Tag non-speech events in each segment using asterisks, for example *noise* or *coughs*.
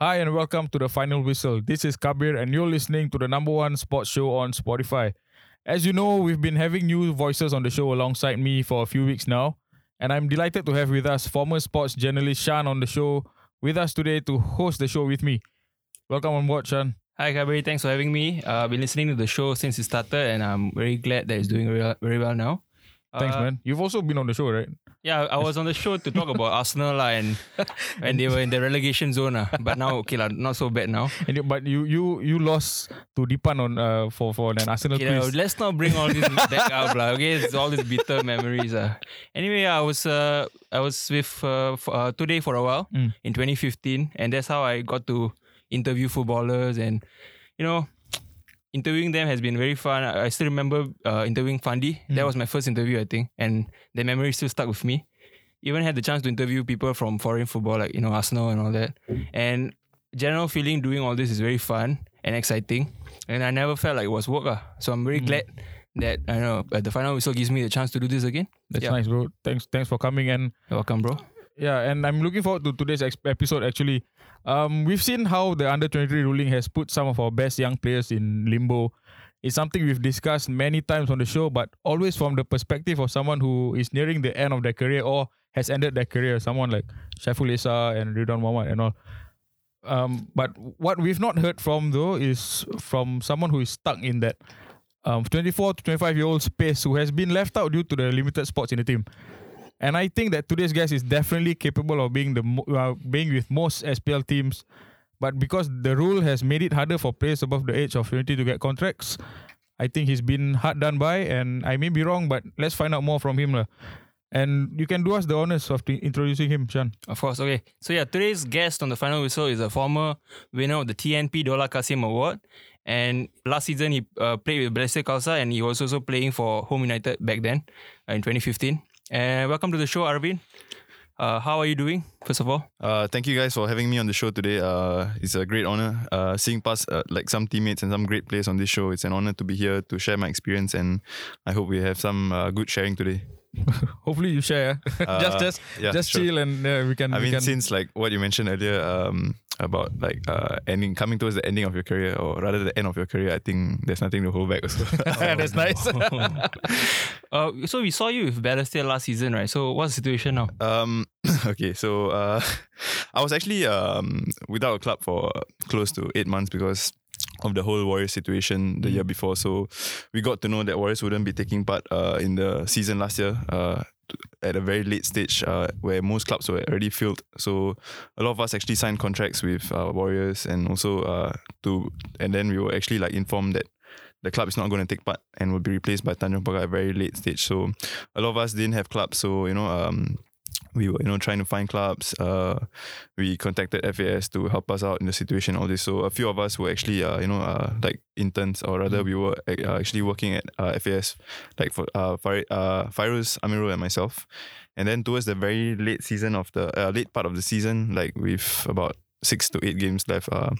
Hi and welcome to the final whistle. This is Kabir and you're listening to the number one sports show on Spotify. As you know, we've been having new voices on the show alongside me for a few weeks now, and I'm delighted to have with us former sports journalist Shan on the show with us today to host the show with me. Welcome on board, Shan. Hi, Kabir. Thanks for having me. Uh, I've been listening to the show since it started, and I'm very glad that it's doing very, well- very well now. Thanks, Uh, man. You've also been on the show, right? Yeah, I was on the show to talk about Arsenal and *laughs* when they were in the relegation zone. lah. But now, okay, lah, not so bad now. And you, but you you you lost to Dipan on uh for for an Arsenal Okay, quiz. let's not bring all this *laughs* back up, lah. Okay, it's all these bitter memories. Uh. Anyway, I was uh, I was with uh, f- uh, today for a while Mm. in 2015, and that's how I got to interview footballers, and you know, interviewing them has been very fun. I still remember uh, interviewing Fandi. That Mm. was my first interview, I think, and the memory still stuck with me. Even had the chance to interview people from foreign football, like you know Arsenal and all that, and general feeling doing all this is very fun and exciting and I never felt like it was work. ah. So I'm very Mm. glad that I know uh, the final whistle gives me the chance to do this again. That's yeah. nice, bro. Thanks thanks for coming and You're welcome, bro. Yeah, and I'm looking forward to today's episode actually. Um, we've seen how the under 23 ruling has put some of our best young players in limbo. It's something we've discussed many times on the show, but always from the perspective of someone who is nearing the end of their career or has ended their career, someone like Shaiful Esah and Ridwan Muhammad and all. Um, but what we've not heard from though is from someone who is stuck in that um, 24 to 25 year old space who has been left out due to the limited spots in the team. And I think that today's guest is definitely capable of being the uh, being with most SPL teams, but because the rule has made it harder for players above the age of 20 to get contracts, I think he's been hard done by. And I may be wrong, but let's find out more from him, lah. And you can do us the honors of introducing him, Shan. Of course, okay. So yeah, today's guest on the final whistle is a former winner of the TNP Dollah Kassim Award. And last season he uh, played with Balestier Khalsa and he was also playing for Home United back then uh, in 2015. And welcome to the show, Aaravin. Uh, how are you doing, first of all? Uh, thank you guys for having me on the show today. Uh, it's a great honor. Uh, seeing past uh, like some teammates and some great players on this show, it's an honor to be here to share my experience, and I hope we have some uh, good sharing today. *laughs* Hopefully you share. Uh, *laughs* just just yeah, just sure. chill and uh, we can. I we mean, can since like what you mentioned earlier um, about like uh, ending, coming towards the ending of your career, or rather the end of your career, I think there's nothing to hold back. Also. *laughs* that's nice. uh, so we saw you with Balestier last season, right? So what's the situation now? Um, *coughs* okay, so uh, I was actually um, without a club for close to eight months because of the whole Warriors situation the year before. So we got to know that Warriors wouldn't be taking part uh, in the season last year. Uh, at a very late stage uh, where most clubs were already filled. So a lot of us actually signed contracts with uh, Warriors and also uh, to and then we were actually like informed that the club is not going to take part and will be replaced by Tanjong Pagar at a very late stage. So a lot of us didn't have clubs. So you know um, we were you know trying to find clubs. Uh, we contacted FAS to help us out in the situation. All this. So a few of us were actually uh, you know uh, like interns, or rather we were uh, actually working at uh, FAS, like for uh, Far- uh, Fairuz, Amirul, and myself. And then towards the very late season of the uh, late part of the season, like with about six to eight games left, uh,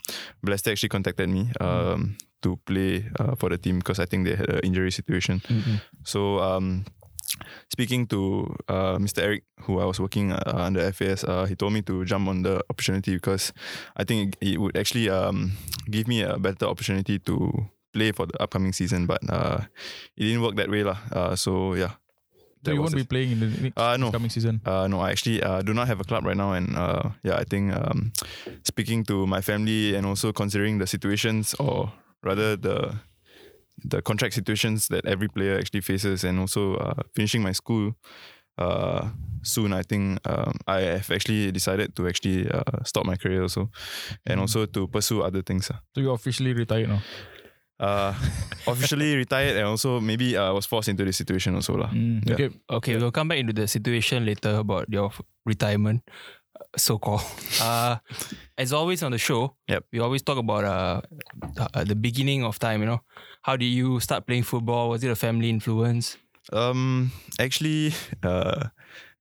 Balestier actually contacted me um, to play uh, for the team because I think they had an injury situation. So um, speaking to uh, Mr. Eric, who I was working uh, under FAS, uh, he told me to jump on the opportunity because I think it, it would actually um, give me a better opportunity to play for the upcoming season. But uh, it didn't work that way, lah. Uh, so yeah. so you won't be playing in the next Uh, no. coming season. Uh, no, I actually uh, do not have a club right now, and uh, yeah, I think um, speaking to my family and also considering the situations, or rather the the contract situations that every player actually faces, and also uh, finishing my school uh, soon, I think um, I have actually decided to actually uh, stop my career also, and also to pursue other things. ah. So you're officially retired now. Uh, *laughs* officially retired, and also maybe I was forced into this situation also lah. Mm, Yeah. Okay. Okay, we'll come back into the situation later about your retirement, so called. *laughs* Uh, as always on the show, Yep. we always talk about uh, uh, the beginning of time. You know, how did you start playing football? Was it a family influence? Um, actually, *laughs* uh,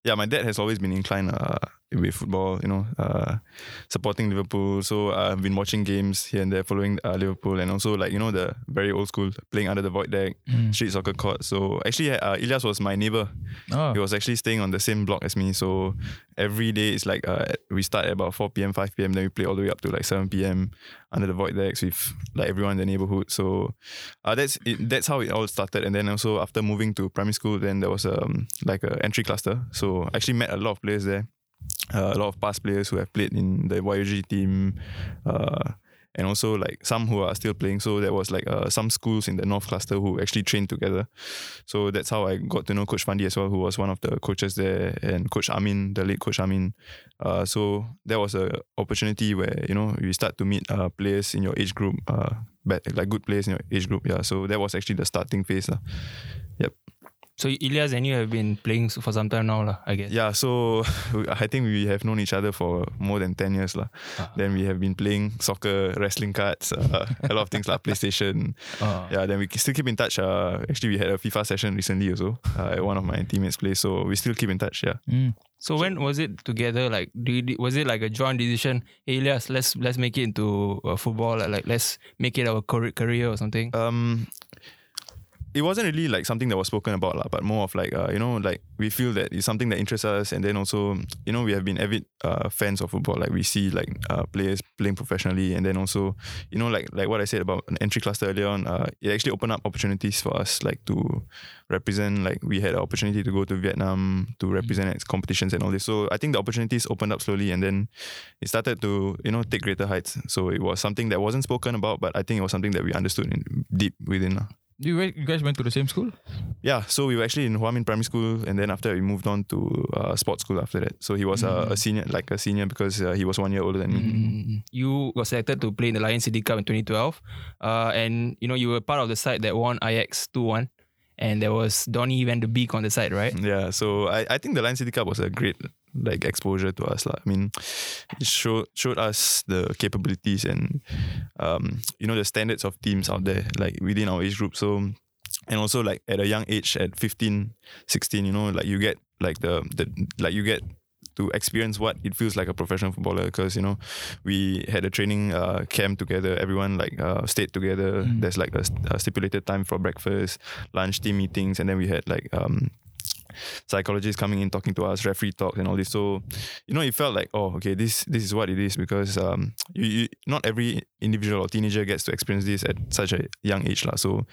yeah, my dad has always been inclined uh, with football, you know, uh, supporting Liverpool. So I've been watching games here and there, following uh, Liverpool, and also like you know the very old school playing under the void deck, Mm. street soccer court. So actually, uh, Ilyas was my neighbor. Oh. He was actually staying on the same block as me. So every day it's like uh, we start at about 4 p.m., 5 p.m., then we play all the way up to like 7 p.m. under the void decks with like everyone in the neighborhood. So uh, that's it, that's how it all started. And then also after moving to primary school, then there was um like a entry cluster. So I actually met a lot of players there. Uh, a lot of past players who have played in the YOG team, uh, and also like some who are still playing. So there was like uh, some schools in the North Cluster who actually trained together. So that's how I got to know Coach Fandi as well, who was one of the coaches there, and Coach Amin, the late Coach Amin. Uh, so there was a opportunity where you know you start to meet uh, players in your age group, uh, bad, like good players in your age group. Yeah, so that was actually the starting phase. lah. So Ilyas and you have been playing for some time now, lah. I guess. Yeah, so *laughs* I think we have known each other for more than 10 years. lah. Ah. Then we have been playing soccer, wrestling cards, uh, a lot of things like *laughs* PlayStation. Ah. Yeah, then we still keep in touch. Uh, actually, we had a FIFA session recently also uh, at one of my teammates' place. So we still keep in touch. Yeah. Mm. So when was it together? Like, did, was it like a joint decision? Hey, Ilyas, let's let's make it into uh, football. Like, like, let's make it our career, career or something. Um, it wasn't really like something that was spoken about, lah, but more of like, uh, you know, like we feel that it's something that interests us. And then also, you know, we have been avid uh, fans of football. Like we see like uh, players playing professionally. And then also, you know, like like what I said about an entry cluster earlier on, uh, it actually opened up opportunities for us like to represent, like we had an opportunity to go to Vietnam to represent at competitions and all this. So I think the opportunities opened up slowly and then it started to, you know, take greater heights. So it was something that wasn't spoken about, but I think it was something that we understood in, deep within. Lah. You, you guys went to the same school? Yeah, so we were actually in Huamin Primary School, and then after we moved on to uh, sports school after that. So he was uh, a senior, like a senior, because uh, he was one year older than me. Mm. You got selected to play in the Lion City Cup in 2012, uh, and you know you were part of the side that won Ajax 2-1, and there was Donny van de Beek on the side, right? Yeah, so I, I think the Lion City Cup was a great like exposure to us. lah. I mean, it showed showed us the capabilities and um, you know the standards of teams out there, like within our age group. So and also like at a young age, at 15, 16, you know, like you get like the the like you get to experience what it feels like a professional footballer because you know we had a training uh, camp together everyone like uh, stayed together Mm. there's like a, a stipulated time for breakfast lunch team meetings and then we had like um psychologists coming in talking to us referee talks and all this so you know it felt like oh okay this this is what it is because um you, you not every individual or teenager gets to experience this at such a young age lah. so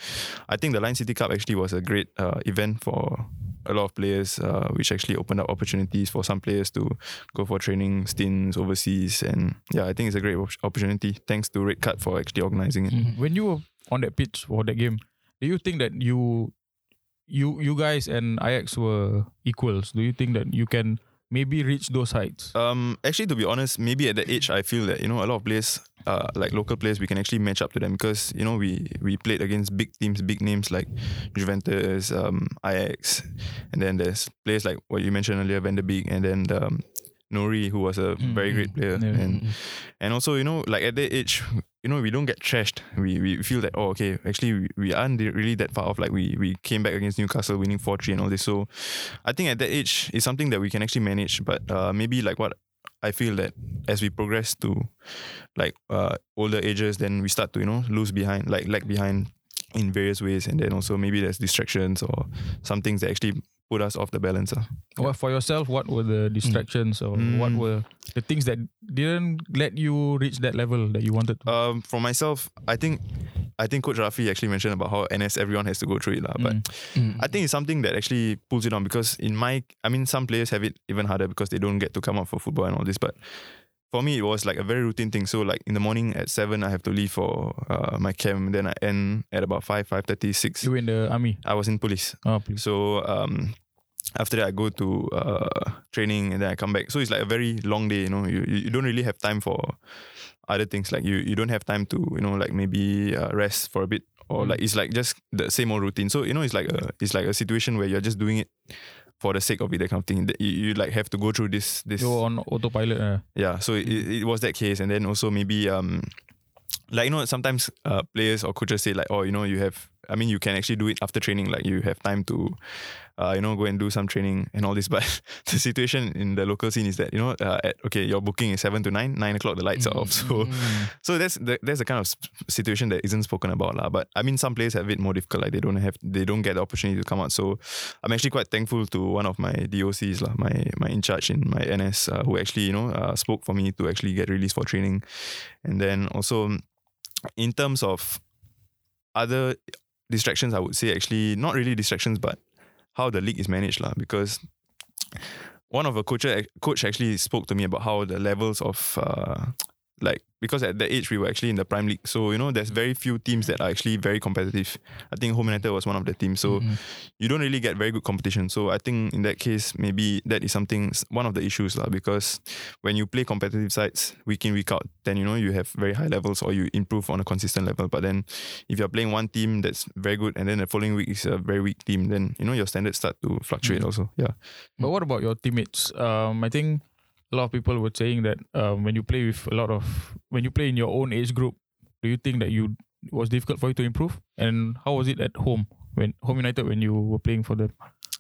I think the Lion City Cup actually was a great uh, event for a lot of players, uh, which actually opened up opportunities for some players to go for training stints overseas. And yeah, I think it's a great op- opportunity. Thanks to Red Card for actually organizing it. Mm. When you were on that pitch for that game, do you think that you, you, you guys and Ajax were equals? Do you think that you can maybe reach those heights? Um, actually, to be honest, maybe at the age, I feel that you know a lot of players, uh, like local players, we can actually match up to them because you know we we played against big teams, big names like Juventus, um, Ajax, and then there's players like what you mentioned earlier, Van de Beek, and then um, Nouri, who was a very Mm, great player, yeah. and and also you know like at that age, you know we don't get trashed. We we feel that oh okay, actually we, we aren't really that far off. Like we we came back against Newcastle, winning four three and all this. So I think at that age it's something that we can actually manage. But uh, maybe like what I feel that as we progress to like uh, older ages, then we start to you know lose behind, like lag behind in various ways, and then also maybe there's distractions or some things that actually put us off the balance. ah. What for yourself? What were the distractions or what Mm. were the things that didn't let you reach that level that you wanted to? Um, for myself, I think I think Coach Rafi actually mentioned about how NS everyone has to go through it, lah. But Mm. I think it's something that actually pulls it on because in my, I mean, some players have it even harder because they don't get to come out for football and all this. But for me, it was like a very routine thing. So like in the morning at seven, I have to leave for uh, my camp. Then I end at about five, five thirty, six. you were in the army. I was in police. Oh, please. So um, after that, I go to uh, training and then I come back. So it's like a very long day. You know, you you don't really have time for other things. Like you you don't have time to you know like maybe uh, rest for a bit or Mm. like it's like just the same old routine. So you know it's like a it's like a situation where you're just doing it for the sake of it. That kind of thing. You, you like have to go through this this You were on autopilot. Uh. yeah, so it, it, it was that case, and then also maybe um, like you know sometimes uh, players or coaches say like oh you know you have I mean, you can actually do it after training. Like you have time to, uh, you know, go and do some training and all this. *laughs* But the situation in the local scene is that you know, uh, at, okay, your booking is seven to nine, nine o'clock the lights are off. So, *laughs* so that's the, that's the kind of situation that isn't spoken about, lah. But I mean, some players have it more difficult. Like they don't have, they don't get the opportunity to come out. So, I'm actually quite thankful to one of my DOCs, lah, my my in charge in my NS, uh, who actually you know uh, spoke for me to actually get released for training, and then also in terms of other distractions, I would say actually not really distractions, but how the league is managed, lah. Because one of the coach coach actually spoke to me about how the levels of uh, like because at that age we were actually in the prime league, so you know there's very few teams that are actually very competitive. I think Home United was one of the teams, so Mhm. you don't really get very good competition. So I think in that case, maybe that is something one of the issues lah. Because when you play competitive sides week in week out, then you know you have very high levels or you improve on a consistent level. But then if you're playing one team that's very good and then the following week is a very weak team, then you know your standards start to fluctuate Mhm. also. Yeah. But what about your teammates? Um, I think a lot of people were saying that um, when you play with a lot of when you play in your own age group, do you think that you was difficult for you to improve? And how was it at home when Home United when you were playing for them?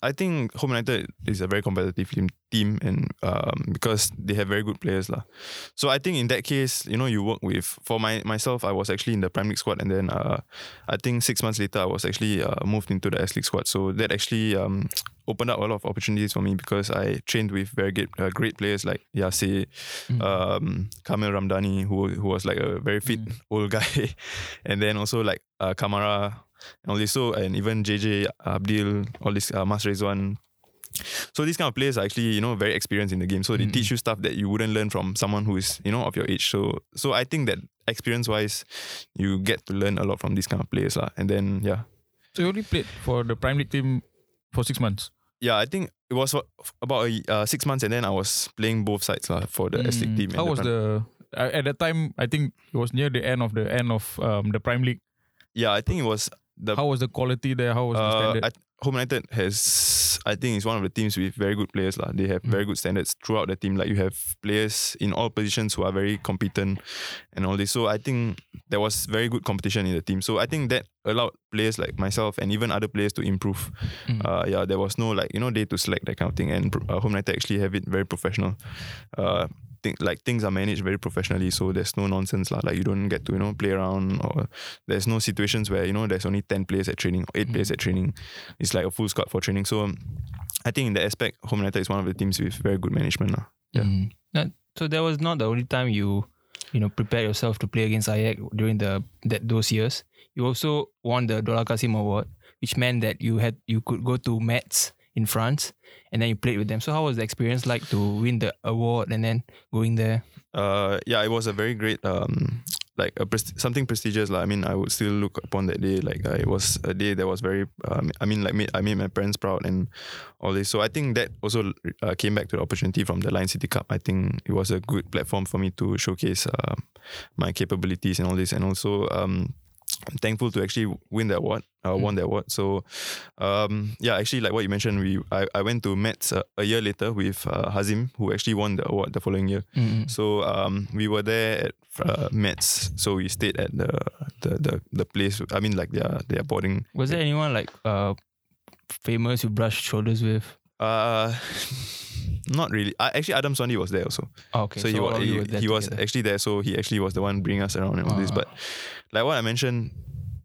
I think Home United is a very competitive team, and um, because they have very good players lah. So I think in that case, you know, you work with for my myself, I was actually in the Prime League squad, and then uh, I think six months later, I was actually uh, moved into the S League squad. So that actually um, *tsk* opened up a lot of opportunities for me because I trained with very good, uh, great players like Yase, Mm. um, Kamil Ramdani, who who was like a very fit old *laughs* guy, and then also like uh, Kamara and all this. So and even JJ Abdil, all this uh, Mas Rezwan. So these kind of players are actually you know very experienced in the game. So they Mm. teach you stuff that you wouldn't learn from someone who is you know of your age. So so I think that experience wise, you get to learn a lot from these kind of players lah. And then yeah. So you only played for the Prime League team for six months. Yeah, I think it was for- about a, uh, six months, and then I was playing both sides lah for the S League Mm. team. How was Prime- the at that time? I think it was near the end of the end of um, the Prime League. Yeah, I think it was the How was the quality there? How was the Uh, standard? I, Home United has, I think, is one of the teams with very good players. lah. They have Mm. very good standards throughout the team. Like you have players in all positions who are very competent and all this. So I think there was very good competition in the team. So I think that allowed players like myself and even other players to improve. Mm. Uh, yeah, there was no like you know day to select that kind of thing. And uh, Home United actually have it very professional. Uh, like things are managed very professionally, so there's no nonsense lah. Like you don't get to you know play around or there's no situations where you know there's only ten players at training, or eight players at training. It's like a full squad for training. So um, I think in that aspect, Home United is one of the teams with very good management lah. Yeah. Mm. That- so that was not the only time you, you know, prepared yourself to play against Ajax during the that those years. You also won the Dollah Kassim Award, which meant that you had you could go to Metz in France, and then you played with them. So how was the experience like to win the award and then going there? Uh, yeah, it was a very great um like a presti- something prestigious lah. I mean, I would still look upon that day like uh, it was a day that was very. Um, I mean, like made, I made my parents proud and all this. So I think that also uh, came back to the opportunity from the Lion City Cup. I think it was a good platform for me to showcase uh, my capabilities and all this, and also um. I'm thankful to actually win the award, uh, won the award. So, um, yeah, actually, like what you mentioned, we I, I went to Metz uh, a year later with uh, Hazim, who actually won the award the following year. Mm. So um, we were there at uh, Metz. So we stayed at the the the, the place. I mean, like their their boarding. Was there anyone like uh famous you brushed shoulders with? Uh, *laughs* not really. Uh, actually, Adam Swandi was there also. Oh, okay, so, he was he, he was actually there. So he actually was the one bringing us around and all this. Ah. But like what I mentioned,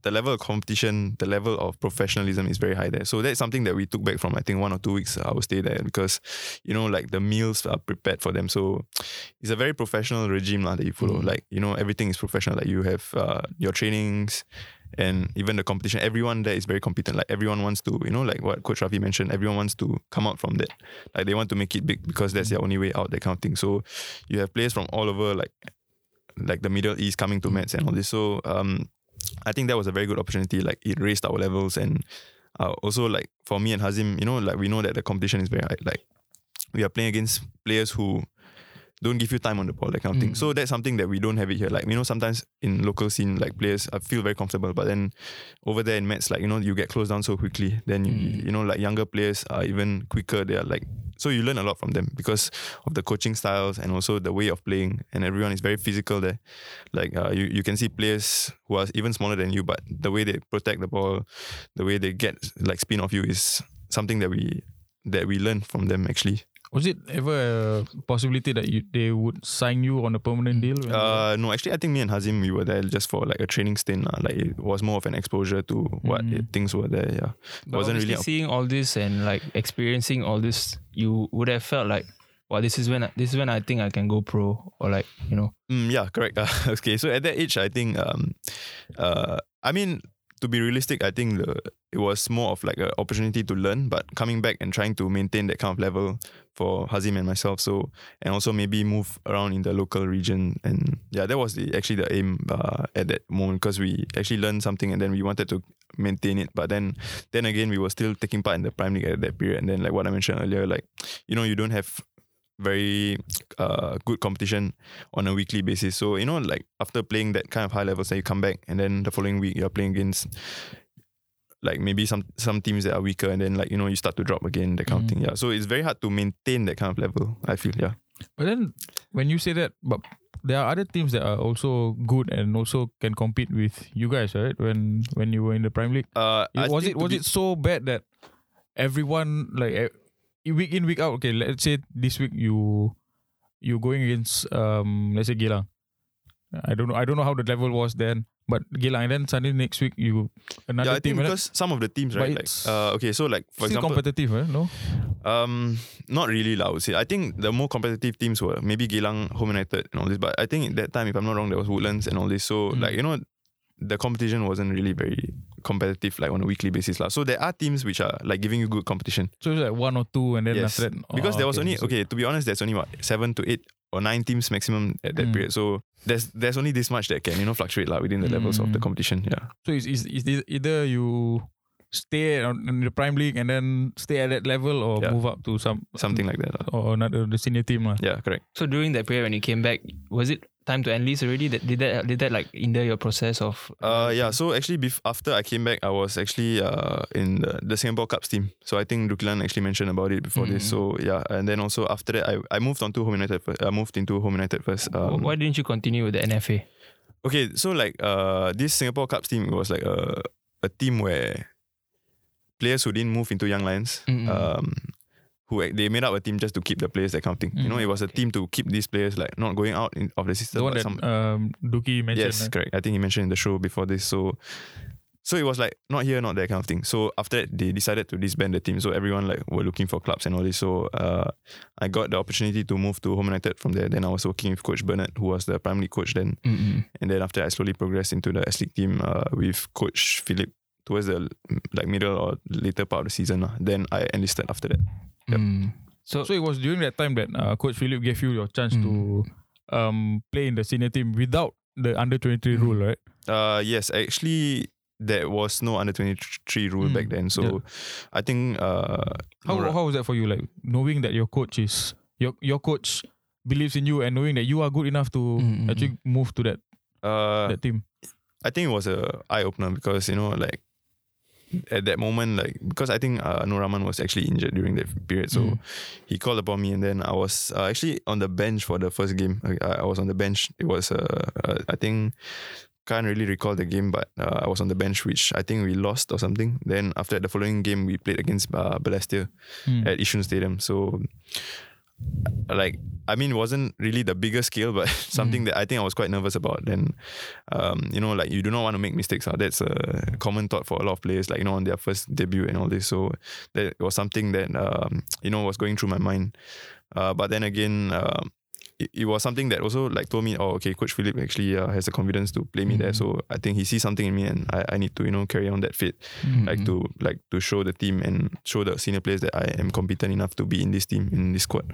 the level of competition, the level of professionalism is very high there. So that's something that we took back from I think one or two weeks I will stay there because you know like the meals are prepared for them. So it's a very professional regime lah that you follow. Mm. Like you know everything is professional. Like you have uh, your trainings and even the competition. Everyone there is very competent. Like everyone wants to you know like what Coach Rafi mentioned. Everyone wants to come out from that. Like they want to make it big because that's their only way out. That kind of thing. So you have players from all over like like the Middle East coming to Metz and all this. So um, I think that was a very good opportunity. Like it raised our levels and uh, also like for me and Hazim, you know, like we know that the competition is very high. Like we are playing against players who don't give you time on the ball, that kind of thing. Mm. So that's something that we don't have it here. Like you know, sometimes in local scene, like players, I feel very comfortable, but then over there in Metz, like you know, you get closed down so quickly. Then you, Mm. you know, like younger players are even quicker. They are like so you learn a lot from them because of the coaching styles and also the way of playing. And everyone is very physical there. Like uh, you, you can see players who are even smaller than you, but the way they protect the ball, the way they get like spin off you is something that we that we learn from them actually. Was it ever a possibility that you, they would sign you on a permanent deal? Uh, no, actually, I think me and Hazim we were there just for like a training stint. lah. Like it was more of an exposure to what Mm. it- things were there. Yeah, But wasn't really. obviously seeing all this and like experiencing all this, you would have felt like, well, this is when I, this is when I think I can go pro or like you know. Mm, yeah, correct. Uh, *laughs* okay, so at that age, I think, um, uh, I mean, to be realistic, I think the it was more of like an opportunity to learn, but coming back and trying to maintain that kind of level for Hazim and myself. So and also maybe move around in the local region, and yeah, that was the actually the aim uh, at that moment because we actually learned something and then we wanted to maintain it. But then then again, we were still taking part in the prime league at that period, and then like what I mentioned earlier, like you know, you don't have very uh, good competition on a weekly basis. So you know, like after playing that kind of high levels, then you come back, and then the following week you're playing against like maybe some some teams that are weaker, and then like you know you start to drop again, that kind Mhm. of thing. Yeah. So it's very hard to maintain that kind of level. I feel. Yeah. But then when you say that, but there are other teams that are also good and also can compete with you guys, right? When when you were in the Prime League, Uh, was it was it so bad that everyone like week in week out? Okay, let's say this week you you going against um let's say Geylang. I don't know. I don't know how the level was then, but Geylang. And then suddenly next week you another Yeah, I team. think because some of the teams, right? Like, uh, okay, so like for example, competitive, eh? no? Um, not really, lah, I would say. I think the more competitive teams were maybe Geylang, Home United, and all this. But I think at that time, if I'm not wrong, there was Woodlands and all this. So Mm. like you know, the competition wasn't really very competitive like on a weekly basis, lah. So there are teams which are like giving you good competition So it's like one or two, and then Yes. after that, because oh, there was only so- okay. To be honest, there's only what seven to eight or nine teams maximum at that Mm. period. So there's there's only this much that can you know fluctuate lah within the levels of the Mm. competition. Yeah. So it's, it's, it's either you stay on, in the prime league and then stay at that level, or Yeah. move up to some Something like that. lah. or another the senior team, lah. Yeah, correct. So during that period when you came back, was it time to enlist already? That did that did that like hinder your process of? Uh, yeah. So actually, bef- after I came back, I was actually uh in the, the Singapore Cubs team. So I think Dukilan actually mentioned about it before this. Mm. So yeah, and then also after that, I, I moved on to Home United. First. I moved into Home United first. Um, Why didn't you continue with the NFA? Okay, so like uh this Singapore Cubs team was like a a team where players who didn't move into Young Lions, Mm-mm. um, who they made up a team just to keep the players that kind of thing. You know, Mm. it was a team to keep these players like not going out in, of the system. The one that some- um, Duki mentioned. Yes, right? correct. I think he mentioned in the show before this. So, so it was like not here, not that kind of thing. So after that, they decided to disband the team. So everyone like were looking for clubs and all this. So uh, I got the opportunity to move to Home United from there. Then I was working with Coach Bernard, who was the primary coach then. Mm-mm. And then after I slowly progressed into the S League team uh, with Coach Philip towards the like middle or later part of the season. Then I enlisted after that. Yep. Mm. So, So it was during that time that uh, Coach Philip gave you your chance Mm. to um, play in the senior team without the under twenty three Mm. rule, right? Uh, yes, actually. There was no under 23 rule Mm, back then. So I think uh, How Nora- how was that for you? Like knowing that your coach is your your coach believes in you and knowing that you are good enough to Mm, mm, actually move to that uh, that team. I think it was a eye opener because you know like at that moment like because I think uh, Nur Rahman was actually injured during that period, so Mm. he called upon me, and then I was uh, actually on the bench for the first game. I, I was on the bench. It was uh, uh, I think can't really recall the game, but uh, I was on the bench, which I think we lost or something. Then after the following game we played against uh, Balestier Mm. at Yishun Stadium. So like I mean it wasn't really the bigger scale but *laughs* something that I think I was quite nervous about. Then um you know like you do not want to make mistakes uh. that's a common thought for a lot of players like you know on their first debut and all this. So that was something that um you know was going through my mind. Uh, but then again um it, it was something that also like told me oh okay coach Philip actually uh, has the confidence to play me there Mhm. so I think he sees something in me and I, I need to you know carry on that fit Mm-hmm. like to like to show the team and show the senior players that I am competent enough to be in this team in this squad.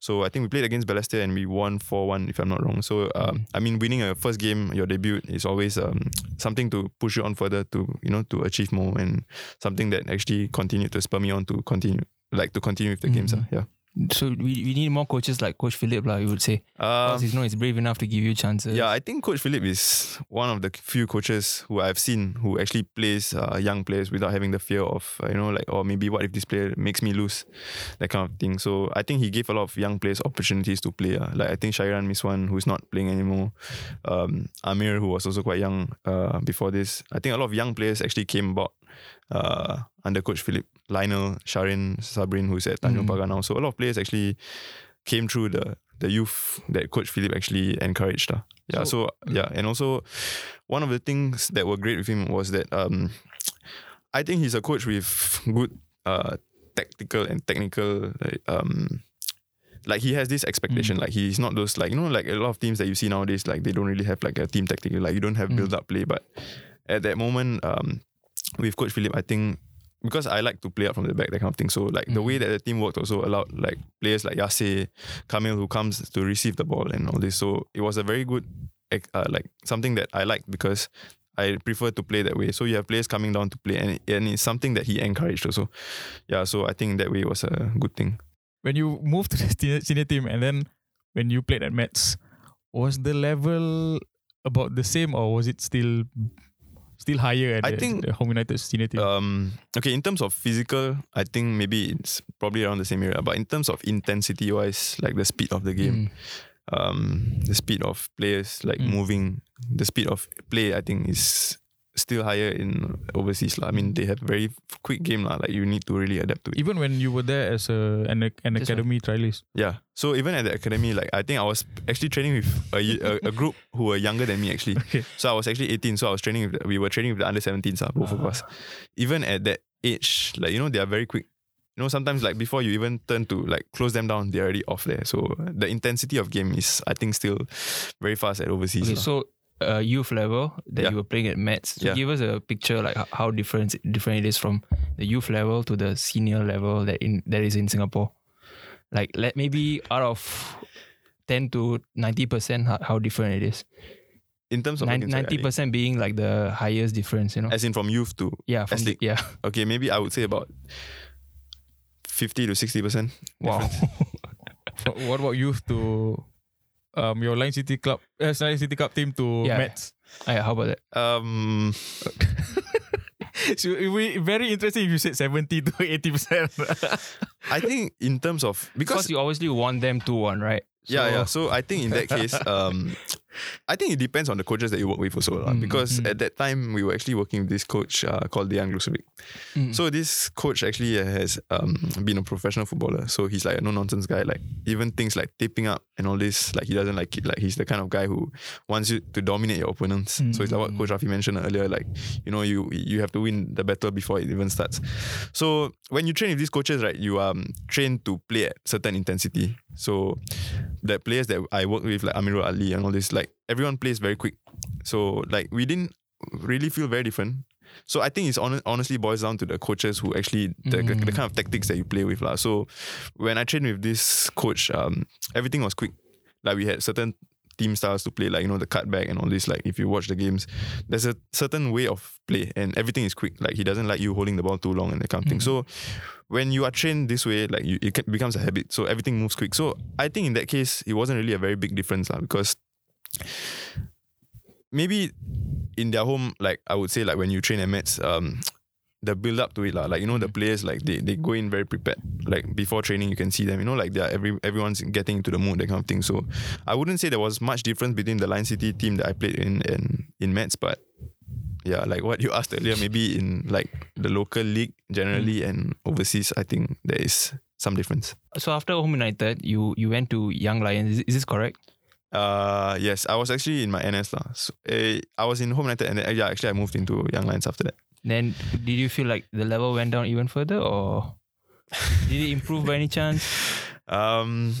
So I think we played against Balestier and we won four one if I'm not wrong. So um, I mean winning a first game, your debut is always um, something to push you on further to you know to achieve more and something that actually continued to spur me on to continue like to continue with the games. Mhm. Uh, yeah. So we, we need more coaches like Coach Philip, lah. You would say, Uh, because he's know he's brave enough to give you chances. yeah, I think Coach Philip is one of the few coaches who I've seen who actually plays uh, young players without having the fear of, uh, you know, like, or maybe what if this player makes me lose, that kind of thing. So I think he gave a lot of young players opportunities to play. Uh. Like I think Shairan missed one who's not playing anymore. Um, Amir, who was also quite young uh, before this. I think a lot of young players actually came about uh, under Coach Philip. Lionel, Sharin, Sabrin, who's at Tanjung Mm. Pagar now. So a lot of players actually came through the the youth that Coach Philip actually encouraged. Uh. Yeah, so, yeah, and also one of the things that were great with him was that um, I think he's a coach with good uh, tactical and technical like, um, like he has this expectation. Like he's not those like you know like a lot of teams that you see nowadays like they don't really have like a team tactic. Like you don't have Mm. build up play, but at that moment um, with Coach Philip, I think because I like to play out from the back, that kind of thing. So like the Mm. way that the team worked also allowed like players like Yase, Kamil who comes to receive the ball and all this. So it was a very good uh, like something that I liked because I prefer to play that way. So you have players coming down to play and, and it's something that he encouraged also. Yeah, so I think that way was a good thing. When you moved *laughs* to the senior team and then when you played at Metz, was the level about the same or was it still still higher at I the, think, the Home United senior team? Um, okay, in terms of physical, I think maybe it's probably around the same area. But in terms of intensity wise, like the speed of the game, Mm. um, the speed of players like Mm. moving, the speed of play, I think is still higher in overseas. lah. I mean, they have very quick game. lah. Like you need to really adapt to it. Even when you were there as a an, an That's academy trialist. Yeah. So even at the academy, like I think I was actually training with a a group who were younger than me actually. *laughs* Okay. So I was actually 18. So I was training with the, we were training with the under 17s, uh, both of us. Even at that age, like you know, they are very quick. You know, sometimes like before you even turn to like close them down, they're already off there. So the intensity of game is I think still very fast at overseas. Okay, so uh, youth level that Yeah. you were playing at Metz. So Yeah. give us a picture like how different different it is from the youth level to the senior level that in that is in Singapore. Like let maybe out of ten to ninety percent, how, how different it is. in terms of Ninety percent being like the highest difference, you know. as in from youth to yeah, from the, yeah. okay, maybe I would say about 50 to 60 percent. Wow. *laughs* what about youth to um your Line City Club, uh, Line City Club team to Yeah. Mets? Ah, yeah, how about that? Um, *laughs* so it would be very interesting if you said 70 to 80 percent. *laughs* I think in terms of Because because you obviously want them to one, right? Yeah, So- yeah. So I think in that case, um, I think it depends on the coaches that you work with also. Mm, because mm. at that time, we were actually working with this coach uh, called Dejan Glusevic. Mm. So this coach actually has um, been a professional footballer. So he's like a no-nonsense guy. Like even things like taping up and all this, like he doesn't like it. Like he's the kind of guy who wants you to dominate your opponents. So it's like what Mm. Coach Rafi mentioned earlier. Like, you know, you you have to win the battle before it even starts. So when you train with these coaches, right, you are um, trained to play at certain intensity. So the players that I work with, like Amirul Ali and all this, like everyone plays very quick. So like we didn't really feel very different. So I think it's hon- honestly boils down to the coaches who actually the, the, the Mm. kind of tactics that you play with. lah. So when I trained with this coach, um, everything was quick. Like we had certain team styles to play, like you know the cutback and all this. Like if you watch the games, there's a certain way of play, and everything is quick. Like he doesn't like you holding the ball too long and that kind of thing. So when you are trained this way, like you, it becomes a habit. So everything moves quick. So I think in that case, it wasn't really a very big difference, lah, because maybe in their home, like I would say, like when you train at Metz, um, *tsk* the build up to it, lah. Like you know, the players like they, they go in very prepared. Like before training, you can see them. You know, like they are every everyone's getting into the mood, that kind of thing. So I wouldn't say there was much difference between the Lion City team that I played in in in Metz, but yeah, like what you *laughs* asked earlier, maybe in like the local league generally and overseas, I think there is some difference. So after Home United, you you went to Young Lions. Is, is this correct? Uh yes, I was actually in my NS lah. So, eh, I was in Home United and then, uh, yeah, actually I moved into Young Lions after that. Then did you feel like the level went down even further, or did it improve by any chance? *laughs* Um,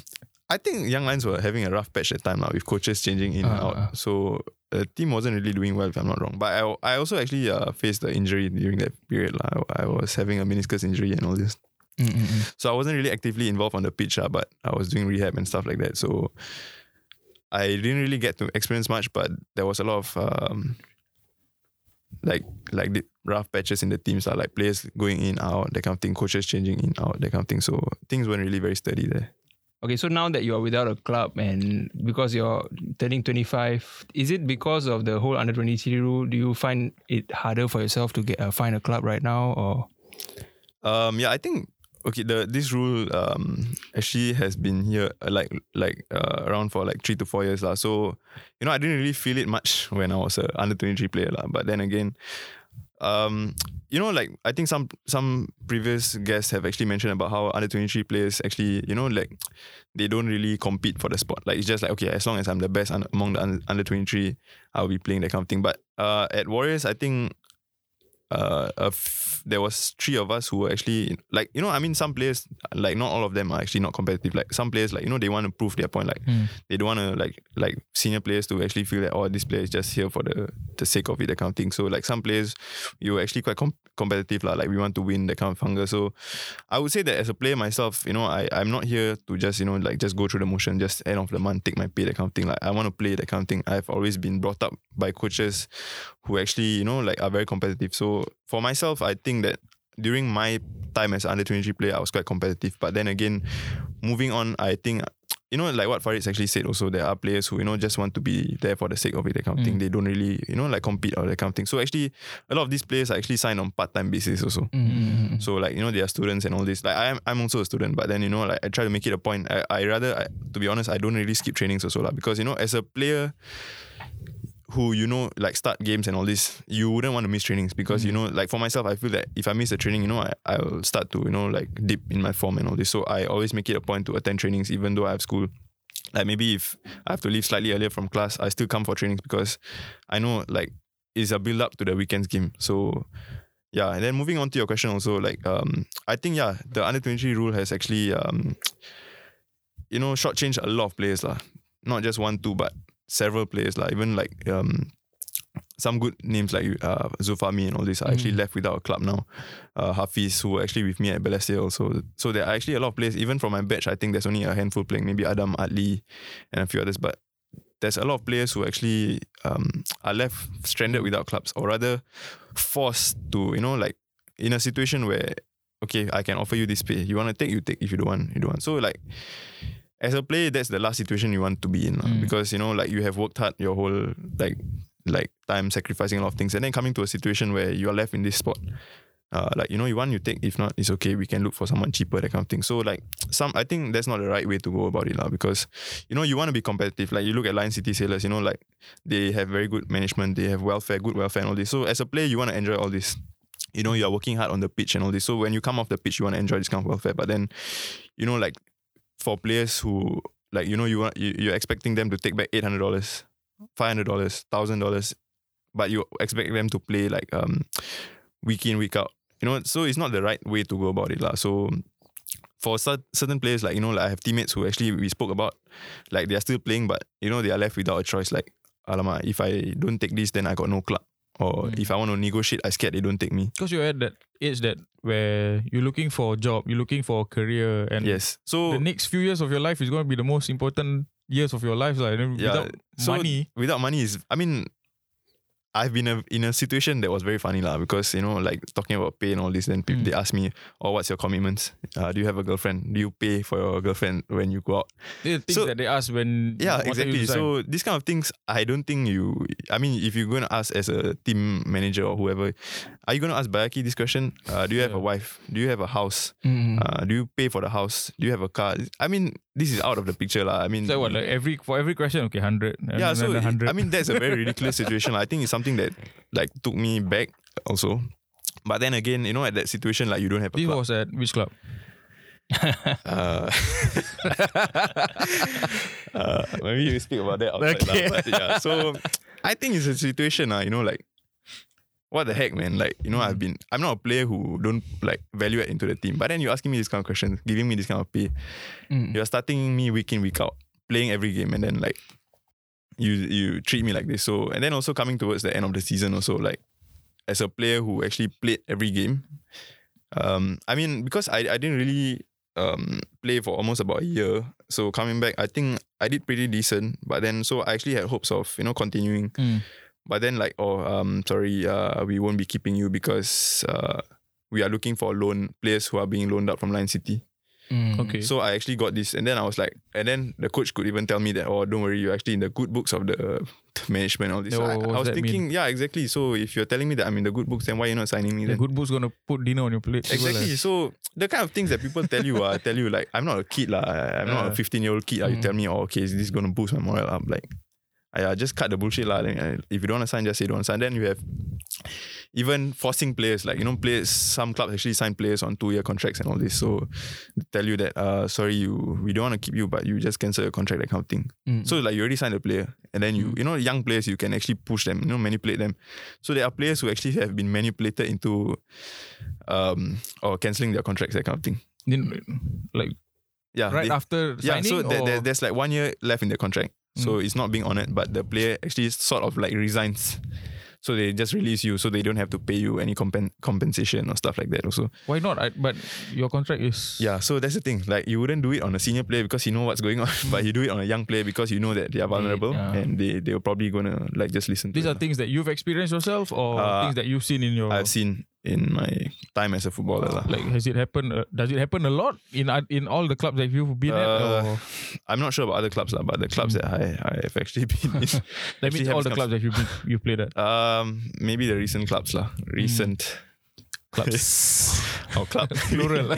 I think Young Lions were having a rough patch at the time lah, with coaches changing in and Uh, out. uh. So the team wasn't really doing well, if I'm not wrong. But I, I also actually uh, faced the injury during that period. lah. I was having a meniscus injury and all this. Mm-mm-mm. So I wasn't really actively involved on the pitch, lah, but I was doing rehab and stuff like that. So I didn't really get to experience much, but there was a lot of um, like like the rough patches in the teams, lah, like players going in, out, that kind of thing, coaches changing in, out, that kind of thing. So things weren't really very steady there. Okay, so now that you're without a club and because you're turning 25, is it because of the whole under 23 rule? Do you find it harder for yourself to get uh, find a club right now, or Um, yeah, I think okay. The this rule um actually has been here uh, like like uh, around for like three to four years lah. So you know, I didn't really feel it much when I was a under twenty three player lah. But then again, um, you know, like I think some some previous guests have actually mentioned about how under twenty three players actually, you know, like they don't really compete for the spot. Like it's just like okay, as long as I'm the best un- among the un- under twenty three, I'll be playing that kind of thing. But uh, at Warriors, I think uh, a f- there was three of us who were actually like you know I mean some players like not all of them are actually not competitive. Like some players like you know they want to prove their point. Like Mm. they don't want to like like senior players to actually feel that oh this player is just here for the the sake of it that kind of thing. So like some players you were actually quite com- competitive lah. Like we want to win that kind of hunger. So I would say that as a player myself you know I I'm not here to just you know like just go through the motion just end of the month take my pay that kind of thing. Like I want to play that kind of thing. I've always been brought up by coaches who actually you know like are very competitive. So for myself I think that during my time as an under 23 player I was quite competitive. But then again moving on I think you know like what Farid actually said also there are players who you know just want to be there for the sake of it that kind of thing. Mm. They don't really you know like compete or that kind of thing. So actually a lot of these players are actually signed on part-time basis also. Mm. Mm. So like you know they are students and all this. Like I'm, I'm also a student but then you know like I try to make it a point. I, I rather I, to be honest I don't really skip trainings also lah. Because you know as a player who you know like start games and all this you wouldn't want to miss trainings because you know like for myself I feel that if I miss a training you know I, I'll start to you know like dip in my form and all this. So I always make it a point to attend trainings even though I have school. Like maybe if I have to leave slightly earlier from class I still come for trainings because I know like it's a build up to the weekends game. So yeah. And then moving on to your question also like um I think yeah the under 23 rule has actually um you know shortchanged a lot of players lah. Not just one two but several players like even like um some good names like uh, Zufami and all this are actually left without a club now. Uh, Hafiz, who actually with me at Balestier also. So there are actually a lot of players, even from my batch, I think there's only a handful playing, maybe Adam, Adli, and a few others. But there's a lot of players who actually um, are left stranded without clubs, or rather forced to, you know, like in a situation where, okay, I can offer you this pay. You want to take, you take. If you don't want, you don't want. So like, as a player, that's the last situation you want to be in. Mm. because you know, like you have worked hard your whole like like time, sacrificing a lot of things, and then coming to a situation where you are left in this spot. Uh, like you know, you want you take. If not, it's okay. We can look for someone cheaper, that kind of thing. So like some, I think that's not the right way to go about it, lah. Because you know, you want to be competitive. Like you look at Lion City Sailors, you know, like they have very good management. They have welfare, good welfare, and all this. So as a player, you want to enjoy all this. You know, you are working hard on the pitch and all this. So when you come off the pitch, you want to enjoy this kind of welfare. But then, you know, like for players who like you know you want you, you're expecting them to take back eight hundred dollars, five hundred dollars, thousand dollars, but you expect them to play like um week in week out. You know, so it's not the right way to go about it lah. So for cer- certain players, like you know, like I have teammates who actually we spoke about, like they are still playing, but you know they are left without a choice. Like, alamak, if I don't take this, then I got no club. Or Mm. if I want to negotiate, I scared they don't take me. Because you're at that age that where you're looking for a job, you're looking for a career, and Yes. So the next few years of your life is going to be the most important years of your life. Like, Yeah, without so money, without money is I mean I've been a, in a situation that was very funny lah because you know like talking about pay and all this then people, Mm. they ask me oh what's your commitments? Uh, do you have a girlfriend? Do you pay for your girlfriend when you go out? The things So- that they ask when yeah exactly. So these kind of things I don't think you I mean if you're going to ask as a team manager or whoever are you going to ask Baihakki this question? Uh, do you have a wife? Do you have a house? Mm. uh, do you pay for the house? Do you have a car? I mean this is out of the picture lah I mean So what, like every for every question, okay, hundred. yeah, so it- hundred. I mean that's a very ridiculous situation. I think it's something that like took me back also. But then again, you know, at that situation, like you don't have a this club. was at which club? Uh, *laughs* uh, maybe you speak about that outside. Okay. but yeah, so I think it's a situation, uh, you know, like what the heck, man? Like, you know, I've been I'm not a player who don't like value add into the team. But then you're asking me this kind of questions, giving me this kind of pay. Mm. You're starting me week in, week out, playing every game, and then like you you treat me like this. So and then also coming towards the end of the season, also like as a player who actually played every game. Um, I mean, because I, I didn't really um play for almost about a year. So coming back, I think I did pretty decent. But then so I actually had hopes of, you know, continuing. Mm. But then like, oh, um, sorry, uh, we won't be keeping you because uh, we are looking for loan players who are being loaned out from Lion City. Mm. Okay. So I actually got this, and then I was like, and then the coach could even tell me that, oh, don't worry, you're actually in the good books of the uh, management. All this. Yeah, So I, what I does was that mean? thinking, yeah, exactly. So if you're telling me that I'm in the good books, then why you not signing me? the Then? good book's gonna put dinner on your plate. Exactly. So the kind of things that people tell you, uh, tell you like I'm not a kid lah. I'm not a 15 year old kid. Uh, you Mm. tell me, oh, okay, is this gonna boost my morale up? Like, I just cut the bullshit lah. Uh, if you don't want to sign, just say don't want to sign. Then you have even forcing players, like you know, players. Some clubs actually sign players on two year contracts and all this. So they tell you that, uh, sorry, you we don't want to keep you, but you just cancel your contract, that kind of thing. Mm. So like you already signed a player, and then you you know young players you can actually push them, you know manipulate them. So there are players who actually have been manipulated into um or cancelling their contracts, that kind of thing. Then, like Yeah, right they- after yeah. So there, there, there's like one year left in the contract, so it's not being honoured, but the player actually sort of like resigns. So they just release you, so they don't have to pay you any compen- compensation or stuff like that. Also, why not? I, but your contract is yeah. So that's the thing. Like you wouldn't do it on a senior player because you know what's going on, *laughs* but you do it on a young player because you know that they are vulnerable yeah. and they they're probably gonna like just listen. These to are it. things that you've experienced yourself, or things that you've seen in your. I've seen in my time as a footballer. lah. like, has it happened? Uh, does it happen a lot in uh, in all the clubs that you've been at? Uh, Or I'm not sure about other clubs, lah, but the clubs that I, I have actually *laughs* been in. *laughs* that means all the clubs that you've been, you played at. Um, maybe the recent clubs lah. Recent Clubs. *laughs* or club Plural.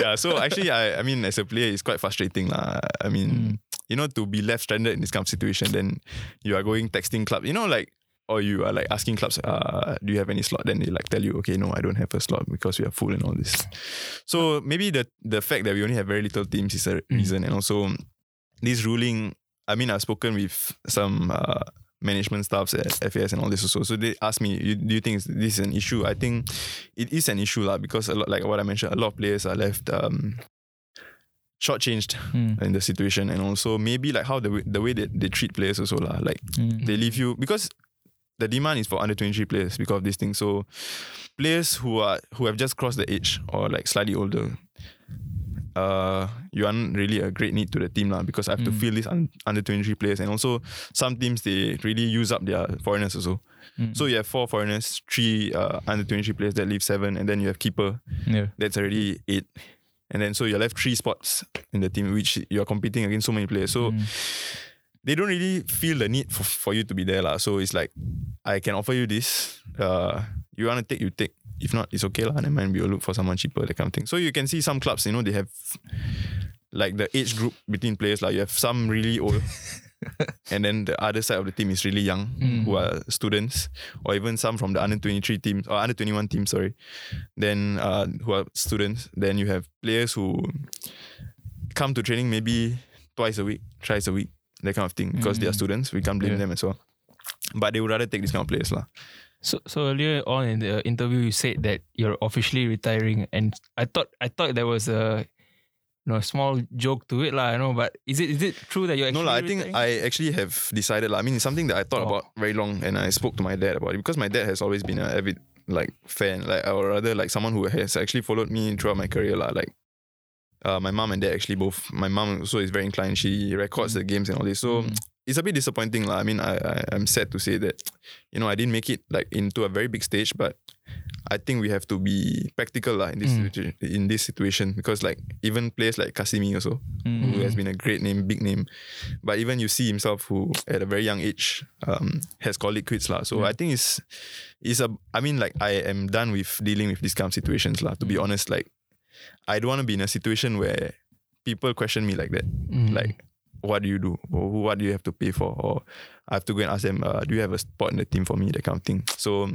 yeah. So actually, I I mean, as a player, it's quite frustrating lah. I mean, you know, to be left stranded in this kind of situation, then you are going texting club. You know, like. Or you are like asking clubs, uh, do you have any slot? Then they like tell you, okay, no, I don't have a slot because we are full and all this. So maybe the the fact that we only have very little teams is a reason, and also this ruling. I mean, I've spoken with some uh, management staffs at FAS and all this also. So they asked me, you, do you think this is an issue? I think it is an issue lah because a lot, like what I mentioned, a lot of players are left um, shortchanged Mm. in the situation, and also maybe like how the way, the way that they treat players also lah. Like Mm. they leave you because the demand is for under 23 players because of this thing. So players who are who have just crossed the age or like slightly older, uh, you aren't really a great need to the team lah because I have to Mm. fill these un- under 23 players and also some teams they really use up their foreigners also. Mm. So you have four foreigners, three uh, under 23 players that leave seven, and then you have keeper yeah. that's already eight. And then so you're left three spots in the team, which you're competing against so many players. So Mm. They don't really feel the need for, for you to be there. lah. So it's like, I can offer you this. Uh, you want to take, you take. If not, it's okay. lah. Never mind, we'll look for someone cheaper, that kind of thing. So you can see some clubs, you know, they have like the age group between players. Like you have some really old. *laughs* and then the other side of the team is really young, Mm. who are students, or even some from the under 23 teams or under 21 team, sorry. Then uh, who are students. Then you have players who come to training maybe twice a week, thrice a week, that kind of thing. Because they are Mm. students, we can't blame Yeah. them as well. But they would rather take this kind of players. lah. So so earlier on in the interview you said that you're officially retiring and I thought I thought there was a you know, small joke to it lah, you know, but is it is it true that you're No, lah. I think? I actually have decided. lah. I mean, it's something that I thought Oh. about very long, and I spoke to my dad about it because my dad has always been an avid like fan, like or rather like someone who has actually followed me throughout my career, lah. Like, uh, my mom and dad actually both. My mom also is very inclined. She records the games and all this, so Mm. it's a bit disappointing, lah. I mean, I, I I'm sad to say that, you know, I didn't make it like into a very big stage, but I think we have to be practical, lah, in this Mm. situa- in this situation because like even players like Kasimi also Mm. who has been a great name, big name. But even you see himself who at a very young age um, has called it quits. lah. So I think it's it's a I mean like I am done with dealing with these kind of situations. lah. To be honest, like I don't want to be in a situation where people question me like that. Mm. Like what do you do? Or what do you have to pay for? Or I have to go and ask them, uh, do you have a spot in the team for me? That kind of thing. So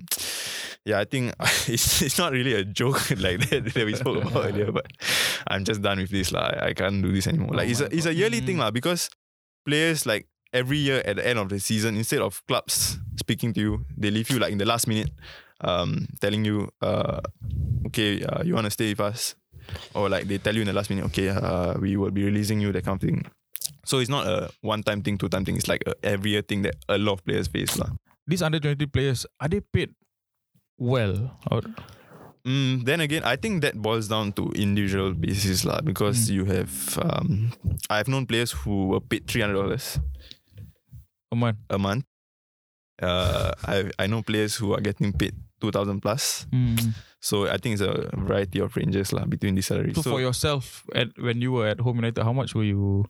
yeah, I think *laughs* it's it's not really a joke *laughs* like that *laughs* that we spoke about earlier, but I'm just done with this. lah. I, can't do this anymore. Like Oh it's a it's a yearly thing lah because players like every year at the end of the season, instead of clubs speaking to you, they leave you like in the last minute, um, telling you, uh, okay, uh, you want to stay with us, or like they tell you in the last minute, okay, uh, we will be releasing you, that kind of thing. So it's not a one-time thing, two-time thing. It's like a every year thing that a lot of players face, lah. These under 20 players, are they paid well? Or, Mm, then again, I think that boils down to individual basis lah. Because you have, um, I've known players who were paid three hundred dollars a month? a month, uh, I I know players who are getting paid two thousand plus. Mm. So I think it's a variety of ranges lah between these salaries. So, for yourself, at when you were at Home United, how much were you?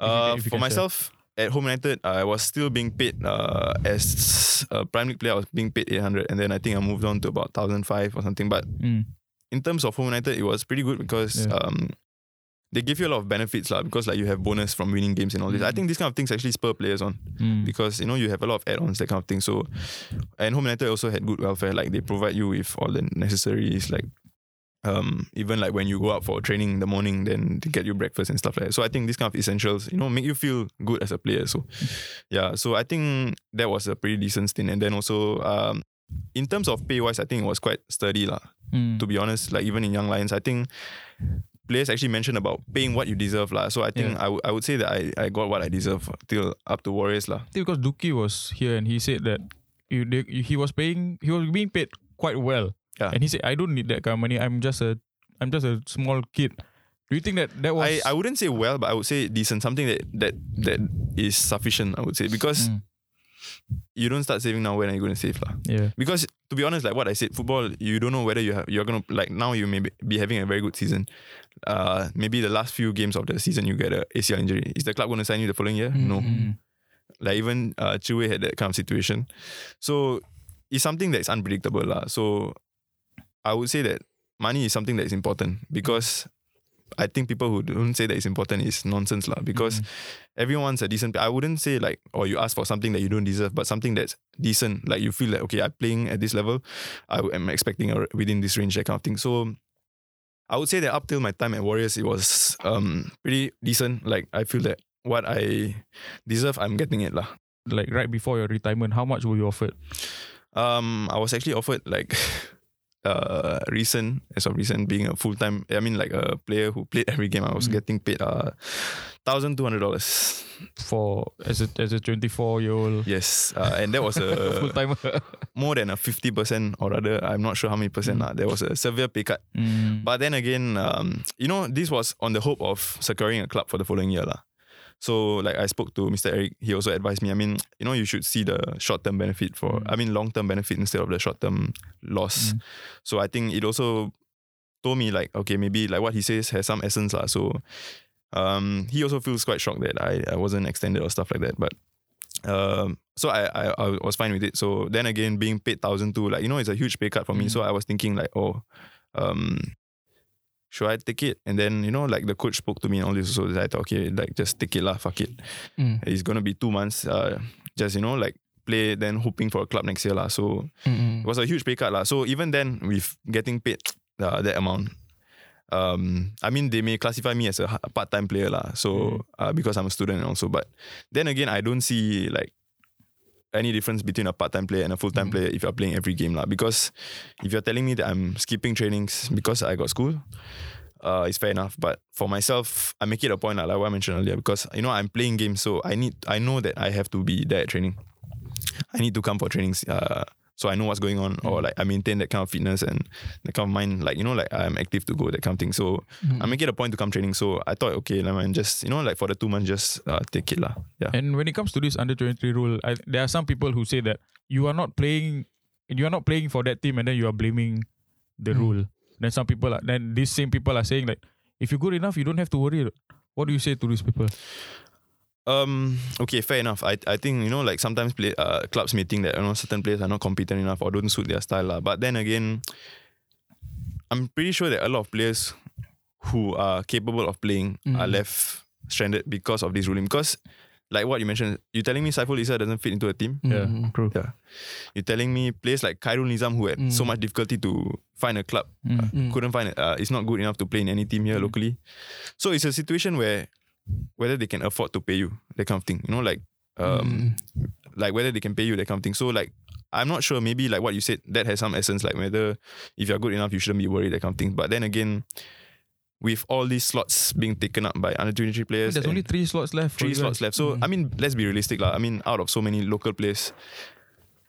Uh, if you for can share. myself, at Home United, I was still being paid uh, as a Prime League player. I was being paid 800, and then I think I moved on to about 1,005 or something. But Mm. in terms of Home United, it was pretty good because Yeah. um, they give you a lot of benefits lah. Because like you have bonus from winning games and all this. I Mm. think these kind of things actually spur players on Mm. because you know you have a lot of add-ons that kind of thing. So, and Home United also had good welfare. Like they provide you with all the necessaries, like um even like when you go out for training in the morning, then they get you breakfast and stuff like that. So I think these kind of essentials, you know, make you feel good as a player. So, yeah. So I think that was a pretty decent stint. And then also um. In terms of pay wise, I think it was quite sturdy lah. Mm. To be honest, like even in Young Lions, I think players actually mentioned about paying what you deserve lah. So I think Yeah. I would I would say that I, I got what I deserve till up to Warriors lah. I think because Duki was here and he said that you, they, he was paying he was being paid quite well. Yeah. And he said, I don't need that kind of money. I'm just a I'm just a small kid. Do you think that that was I, I wouldn't say well, but I would say decent. Something that that that is sufficient. I would say because Mm. You don't start saving now. When are you going to save lah? yeah. Because to be honest, like what I said, football you don't know whether you have you're gonna like now you may be- having a very good season. Uh, maybe the last few games of the season you get a ACL injury. Is the club going to sign you the following year? No. Mm. Like even uh, Chue had that kind of situation. So it's something that's unpredictable lah. So I would say that money is something that is important because I think people who don't say that it's important is nonsense lah. Because everyone's a decent. I wouldn't say like or you ask for something that you don't deserve, but something that's decent. Like you feel like okay, I'm playing at this level. I am expecting a, within this range that kind of thing. So. I would say that up till my time at Warriors, it was um pretty decent. Like I feel that what I deserve, I'm getting it lah. Like right before your retirement, how much were you offered? Um, I was actually offered like *laughs* uh recent as of recent being a full time. I mean like a player who played every game. I was Mm. getting paid uh thousand two hundred dollars. For as a as a twenty four year old Yes, uh, and that was a *laughs* full time more than a fifty percent or rather I'm not sure how many percent Mm. lah. There was a severe pay cut. mm. But then again, um, you know, this was on the hope of securing a club for the following year lah. So like I spoke to Mr. Eric, he also advised me. I mean, you know, you should see the short term benefit for. Mm. I mean, long term benefit instead of the short term loss. Mm. So I think it also told me like, okay, maybe like what he says has some essence lah. So um, he also feels quite shocked that I, I wasn't extended or stuff like that. But um, so I, I I was fine with it. So then again, being paid thousand two, like you know, it's a huge pay cut for me. Mm. So I was thinking like, oh, um, should I take it? And then you know, like the coach spoke to me and all this. So I thought, okay, like just take it lah, fuck it. Mm. It's gonna be two months. Uh, just you know, like play then hoping for a club next year lah. So Mm-mm. it was a huge pay cut lah. So even then, with getting paid uh, that amount, um, I mean they may classify me as a part time player lah. So Mm. uh, because I'm a student also, but then again, I don't see like any difference between a part time player and a full time Mm. player if you're playing every game lah. Because if you're telling me that I'm skipping trainings because I got school. Uh, it's fair enough, but for myself, I make it a point like what I mentioned earlier, because you know I'm playing games, so I need, I know that I have to be there at training. I need to come for trainings. Uh, so I know what's going on, or like I maintain that kind of fitness and that kind of mind, like you know, like I'm active to go, that kind of thing. So I make it a point to come training. So I thought, okay, like, man, just you know, like for the two months, just uh, take it lah. Yeah. And when it comes to this under 23 rule, I, there are some people who say that you are not playing, you are not playing for that team, and then you are blaming the Mm. rule. Then some people are, then these same people are saying like, if you're good enough, you don't have to worry. What do you say to these people? Um. Okay. Fair enough. I I think you know like sometimes play uh clubs may think that you know certain players are not competent enough or don't suit their style lah. But then again, I'm pretty sure that a lot of players who are capable of playing are Mm. left stranded because of this ruling. Because like what you mentioned, you're telling me Shaiful Esah doesn't fit into a team. Yeah, Mm. true. Yeah. You're telling me players like Khairul Nizam who had so Mm. much difficulty to find a club Mm. Mm. couldn't find it. Uh, it's not good enough to play in any team here Mm. locally. So it's a situation where whether they can afford to pay you, that kind of thing. You know, like um, Mm. like whether they can pay you, that kind of thing. So like I'm not sure. Maybe like what you said, that has some essence. Like whether if you're good enough, you shouldn't be worried, that kind of thing. But then again, with all these slots being taken up by under 23 players, There's only three slots left. three slots left. So Mm. I mean, let's be realistic, lah. I mean, out of so many local players,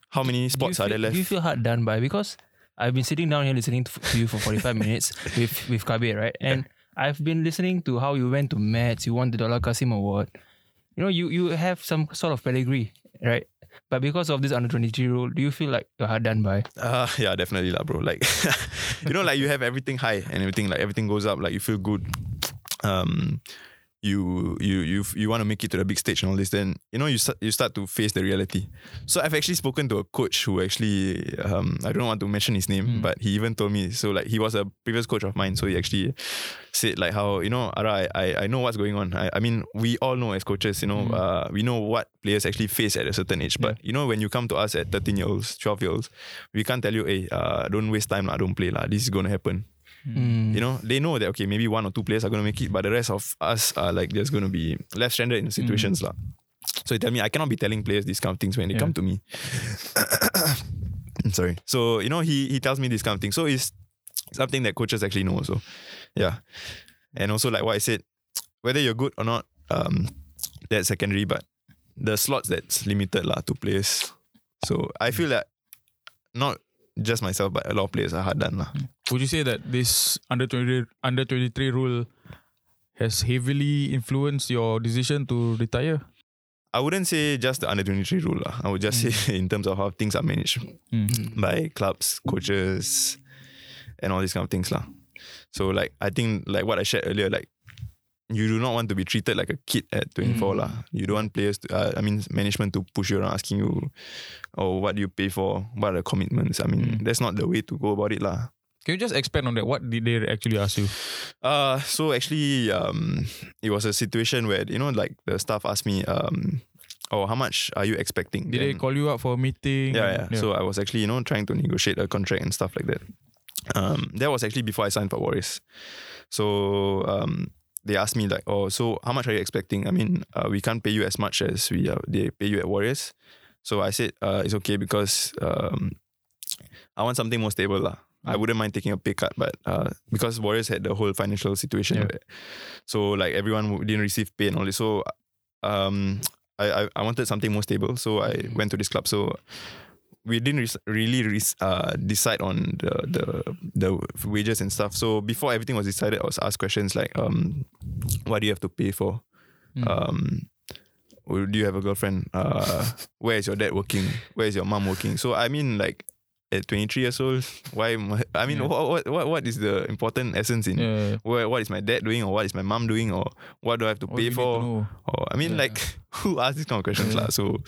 how many Do you spots are there left? Do you feel hard done by? Because I've been sitting down here listening to, to you for 45 *laughs* minutes with, with Kabir, right? And I've been listening to how you went to Metz, you won the Dollah Kassim Award. You know, you, you have some sort of pedigree, right? But because of this under 23 rule, do you feel like you're hard done by? Uh, *laughs* yeah, definitely lah, bro. Like, *laughs* you know, like you have everything high and everything, like everything goes up, like you feel good. Um, you you you you want to make it to the big stage and all this, then you know you start you start to face the reality. So I've actually spoken to a coach who actually um I don't want to mention his name, Mm. but he even told me so like he was a previous coach of mine, so he actually said like how you know Ara I I, know what's going on. I, I mean we all know as coaches, you know, Mm. uh, we know what players actually face at a certain age, but you know when you come to us at 13 years olds, 12 years olds, we can't tell you, hey, uh, don't waste time, lah, don't play, lah. this is gonna happen. Mm. You know, they know that okay, maybe one or two players are gonna make it, but the rest of us are like just gonna be left stranded in situations, lah. So you tell me I cannot be telling players these kind of things when they Yeah. come to me. *coughs* Sorry. So you know, he he tells me this kind of thing. So it's something that coaches actually know also. Yeah. And also like what I said, whether you're good or not, um, that's secondary, but the slots that's limited lah to players. So I feel that not just myself, but a lot of players are hard done lah. Would you say that this under 23 under 23 rule has heavily influenced your decision to retire? I wouldn't say just the under 23 rule. lah. I would just say *laughs* in terms of how things are managed Mm. by clubs, coaches, and all these kind of things. lah. So like I think like what I shared earlier, like you do not want to be treated like a kid at 24 Mm. lah. You don't want players to, uh, I mean management to push you around asking you, oh what do you pay for? What are the commitments? I mean Mm. that's not the way to go about it lah. Can you just expand on that? What did they actually ask you? Uh, so actually, um, it was a situation where you know, like the staff asked me, um, oh, how much are you expecting? Did they call you up for a meeting? Yeah, yeah, So I was actually, you know, trying to negotiate a contract and stuff like that. Um, that was actually before I signed for Warriors. So um, they asked me like, oh, so how much are you expecting? I mean, uh, we can't pay you as much as we uh, they pay you at Warriors. So I said uh, it's okay because um, I want something more stable lah. I wouldn't mind taking a pay cut, but uh, because Warriors had the whole financial situation, Yeah. so like everyone didn't receive pay and all this. So um, I, I I wanted something more stable, so I went to this club. So we didn't re- really re- uh, decide on the, the the wages and stuff. So before everything was decided, I was asked questions like, um, what do you have to pay for? Mm. Um, do you have a girlfriend? Uh, *laughs* where is your dad working? Where is your mom working? So I mean, like at 23 years old, *laughs* why? I mean, Yeah. what, what what what is the important essence in Yeah. where, what is my dad doing or what is my mom doing or what do I have to What pay for? Or I mean, like, who asks these kind of questions, Yeah. lah? So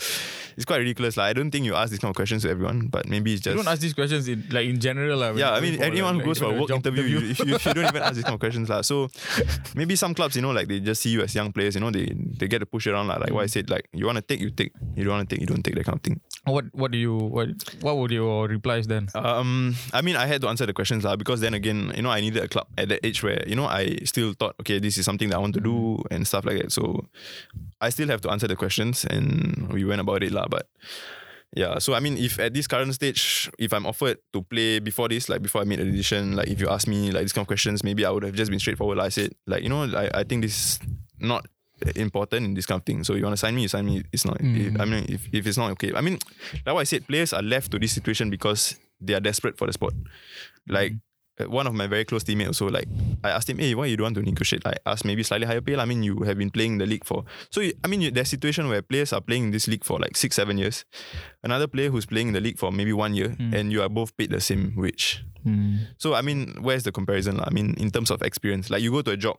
it's quite ridiculous, lah. I don't think you ask these kind of questions to everyone, but maybe it's just You don't ask these questions in like in general. lah, yeah, I mean, anyone who goes for a work job interview, you, you, you don't *laughs* even ask these kind of questions, lah. So maybe some clubs, you know, like they just see you as young players, you know, they they get to push around, lah. Like what I Mm. said, like you want to take, you take. You don't want to take, you don't take that kind of thing. what what do you what what would your replies then? Um, I mean, I had to answer the questions lah because then again, you know, I needed a club at that age where you know I still thought, okay, this is something that I want to do and stuff like that. So I still have to answer the questions, and we went about it lah. But yeah, so I mean, if at this current stage, if I'm offered to play before this, like before I made a decision, like if you ask me like these kind of questions, maybe I would have just been straightforward. Like I said, like you know, I, I think this is not important in this kind of thing. So you want to sign me, you sign me. It's not. Mm. I mean, if, if it's not okay, I mean, like what I said, players are left to this situation because they are desperate for the sport. Like uh, one of my very close teammates also, like I asked him, hey, why you don't want to negotiate? I asked maybe slightly higher pay. I mean, you have been playing the league for so you, I mean, you, there's situation where players are playing in this league for like six, seven years. Another player who's playing in the league for maybe one year, Mm. and you are both paid the same wage. Mm. So I mean, where's the comparison? lah? I mean, in terms of experience, like you go to a job,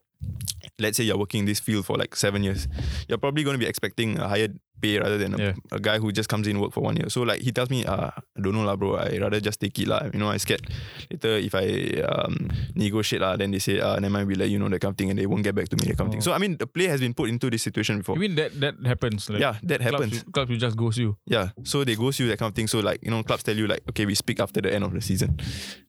let's say you're working in this field for like seven years, you're probably going to be expecting a higher pay rather than a, Yeah. a guy who just comes in work for one year. So like he tells me, uh, I don't know lah, bro. I rather just take it lah. You know, I scared later if I um, negotiate lah, then they say, uh, never mind, we let you know that kind of thing, and they won't get back to me that kind of thing. Oh. So I mean, the player has been put into this situation before. You mean that that happens? Like, yeah, that clubs, happens. Clubs will just ghost you. Yeah. So they ghost you that kind of thing. So like you know, clubs tell you like, okay, we speak after the end of the season.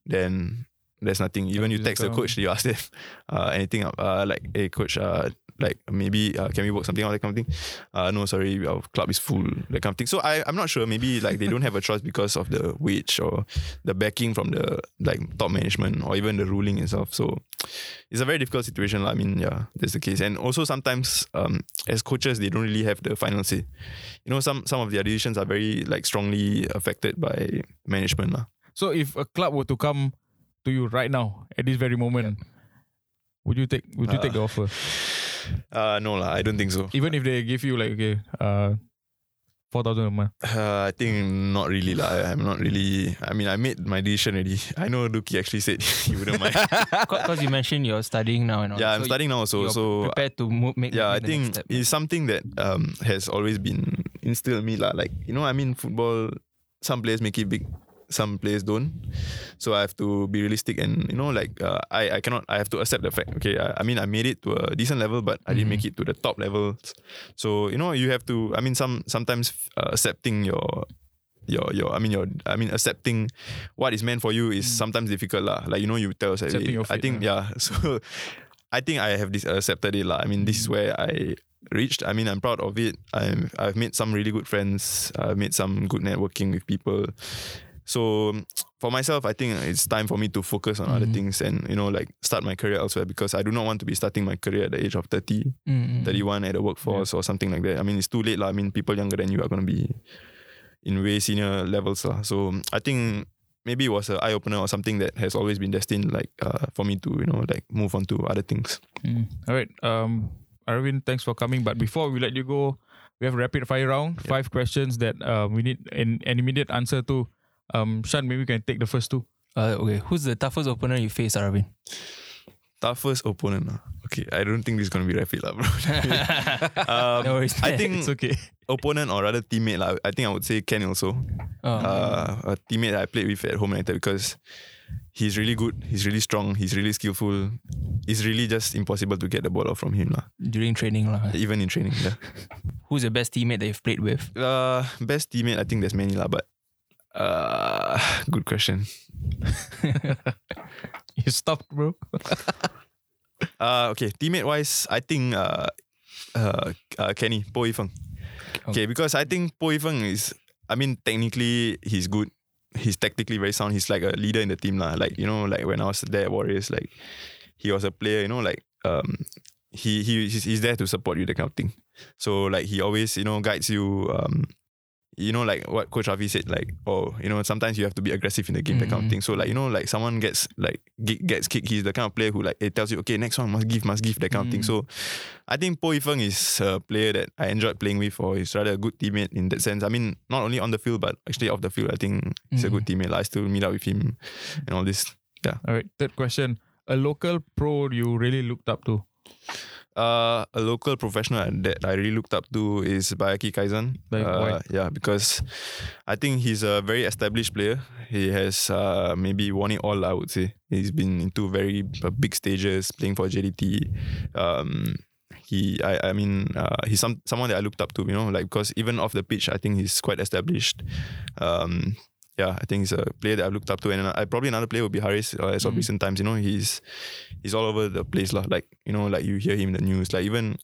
Then there's nothing. Even you text the coach, you ask them *laughs* uh, anything. Uh, like, hey coach, uh, like maybe uh, can we work something out that kind of thing? Uh, no, sorry, our club is full. That kind of thing. So I I'm not sure. Maybe like they don't have a choice because of the wage or the backing from the like top management or even the ruling itself. So it's a very difficult situation. I mean, yeah, that's the case. And also sometimes um, as coaches, they don't really have the final say. You know, some some of their decisions are very like strongly affected by management. So if a club were to come to you right now at this very moment, would you take would you take the offer? *laughs* Uh, no, lah, I don't think so. Even if they give you like okay, uh, four thousand a month? Uh, I think not really lah. I'm not really. I mean, I made my decision already. I know Duki actually said *laughs* he wouldn't mind. *laughs* Because you mentioned you're studying now and all. yeah, I'm So studying now also. you're So prepared to move, make. yeah, I make the next think step. it's something that um has always been instilled in me lah. Like you know, I mean, football. Some players make it big, some players don't. So I have to be realistic and you know, like uh, I I cannot. I have to accept the fact. Okay, I, I mean, I made it to a decent level, but I didn't Mhm. make it to the top levels. So you know, you have to. I mean, some sometimes uh, accepting your. Your, your, I mean, your, I mean, accepting what is meant for you is sometimes difficult, lah. Like you know, you tell yourself, Accepting "Eh, your I fate, think, yeah. *laughs* So, I think I have this accepted it, lah. I mean, this is where I reached. I mean, I'm proud of it. I'm, I've made some really good friends. I've made some good networking with people. So *tsk* for myself, I think it's time for me to focus on other Mhm. things and you know like start my career elsewhere because I do not want to be starting my career at the age of 30, Mm, mm, mm. 31 at the workforce or something like that. I mean, it's too late lah. I mean, people younger than you are going to be in way senior levels lah. So I think maybe it was an eye opener or something that has always been destined like uh, for me to you know like move on to other things. Mm. All right. Um, Aaravin, thanks for coming. But before we let you go, we have a rapid fire round. Five questions that uh, we need an, an immediate answer to. Um, Sean, maybe we can take the first two. Uh, okay, who's the toughest opponent you face, Aaravin? Toughest opponent. lah. Okay, I don't think this is going to be rapid lah, bro. *laughs* um, No worries. I think It's okay. opponent or rather teammate lah. I think I would say Ken also. Oh. uh, a teammate that I played with at Home United because he's really good, he's really strong, he's really skillful. It's really just impossible to get the ball off from him lah. during training, lah. Even in training. Yeah. Who's the best teammate that you've played with? Uh, best teammate, I think there's many lah, but uh, *sighs* good question. *laughs* You stopped, bro. *laughs* Uh, okay, teammate wise, I think uh, uh, uh Kenny Poh Yi Feng. Okay, because I think Poh Yi Feng is, I mean, technically he's good. He's tactically very sound. He's like a leader in the team lah. Like you know, like when I was there at Warriors, like he was a player. You know, like um, he he he's, he's there to support you, that kind of thing. So like he always you know guides you. Um, you know, like what Coach Rafi said, like, oh, you know, sometimes you have to be aggressive in the game, that kind of Mhm. thing. So, like, you know, like someone gets like ge- gets kicked, he's the kind of player who like it tells you, okay, next one must give, must give, that kind of thing. Mm. So, I think Poh Yi Feng is a player that I enjoyed playing with, or he's rather a good teammate in that sense. I mean, not only on the field, but actually off the field, I think he's a good teammate. Like, I still meet up with him and all this. Yeah. All right. Third question. A local pro you really looked up to. Uh, a local professional that I really looked up to is Baihakki Khaizan. Like, uh. Yeah, because I think he's a very established player. He has uh, maybe won it all, I would say. He's been into very uh, big stages, playing for JDT. Um, he, I, I mean, uh, he's some someone that I looked up to, you know, like because even off the pitch, I think he's quite established. Um, yeah, I think he's a player that I've looked up to, and I probably another player would be Hariss. Uh, as of Mhm. recent times, you know, he's he's all over the place, lah. Like you know, like you hear him in the news, like even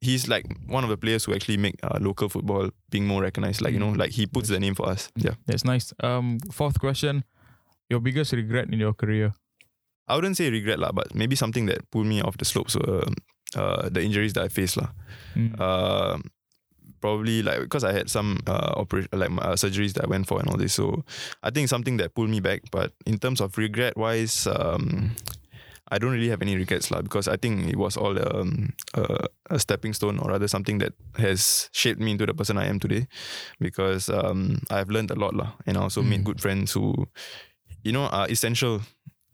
he's like one of the players who actually make uh, local football being more recognized. Like you know, like he puts the name for us. Yeah, That's nice. Um, fourth question. Your biggest regret in your career. I wouldn't say regret lah, but maybe something that pulled me off the slopes were uh, the injuries that I faced lah. Mm. Uh, probably like because I had some uh, operation like uh, surgeries that I went for and all this. So I think something that pulled me back. But in terms of regret wise, um, I don't really have any regrets lah because I think it was all um, uh, a stepping stone or rather something that has shaped me into the person I am today. Because um, I've learned a lot lah, and I also made Mm. good friends who, you know, are essential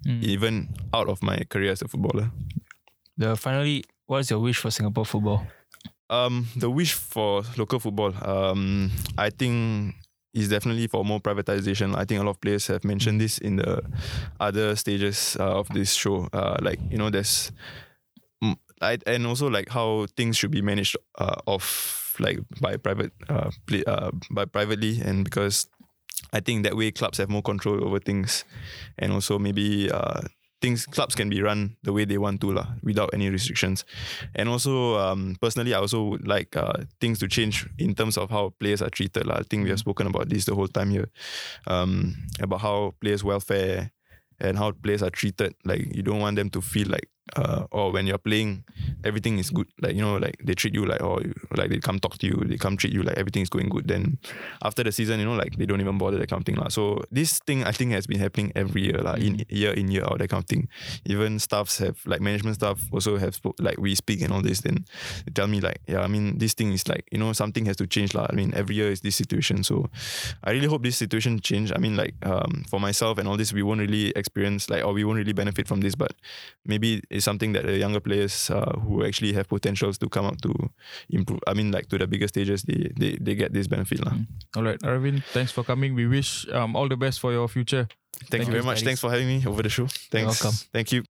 Mm. even out of my career as a footballer. The finally, what's your wish for Singapore football? Um, the wish for local football, um, I think is definitely for more privatization. I think a lot of players have mentioned this in the other stages uh, of this show. Uh, like you know, there's, I, and also like how things should be managed uh, off like by private uh, play, uh by privately and because I think that way clubs have more control over things, and also maybe uh things clubs can be run the way they want to lah without any restrictions. And also, um, personally, I also would like uh, things to change in terms of how players are treated. lah. I think we have spoken about this the whole time here, um, about how players' welfare and how players are treated. Like you don't want them to feel like uh, or when you're playing, everything is good. Like you know, like they treat you like or like they come talk to you, they come treat you like everything is going good. Then after the season, you know, like they don't even bother that kind of thing lah. So this thing I think has been happening every year lah, in year in year out that kind of thing. Even staffs have like management staff also have spoke, like we speak and all this. Then they tell me like yeah, I mean this thing is like you know something has to change lah. I mean every year is this situation. So I really hope this situation change. I mean like um for myself and all this, we won't really experience like or we won't really benefit from this, but maybe it's something that the younger players uh, who actually have potentials to come up to improve. I mean, like to the bigger stages, they they, they get this benefit lah. All right, Aaravin, thanks for coming. We wish um, all the best for your future. Thank, Thank you very much. Alex. Thanks for having me over the show. Thanks. welcome. Thank you.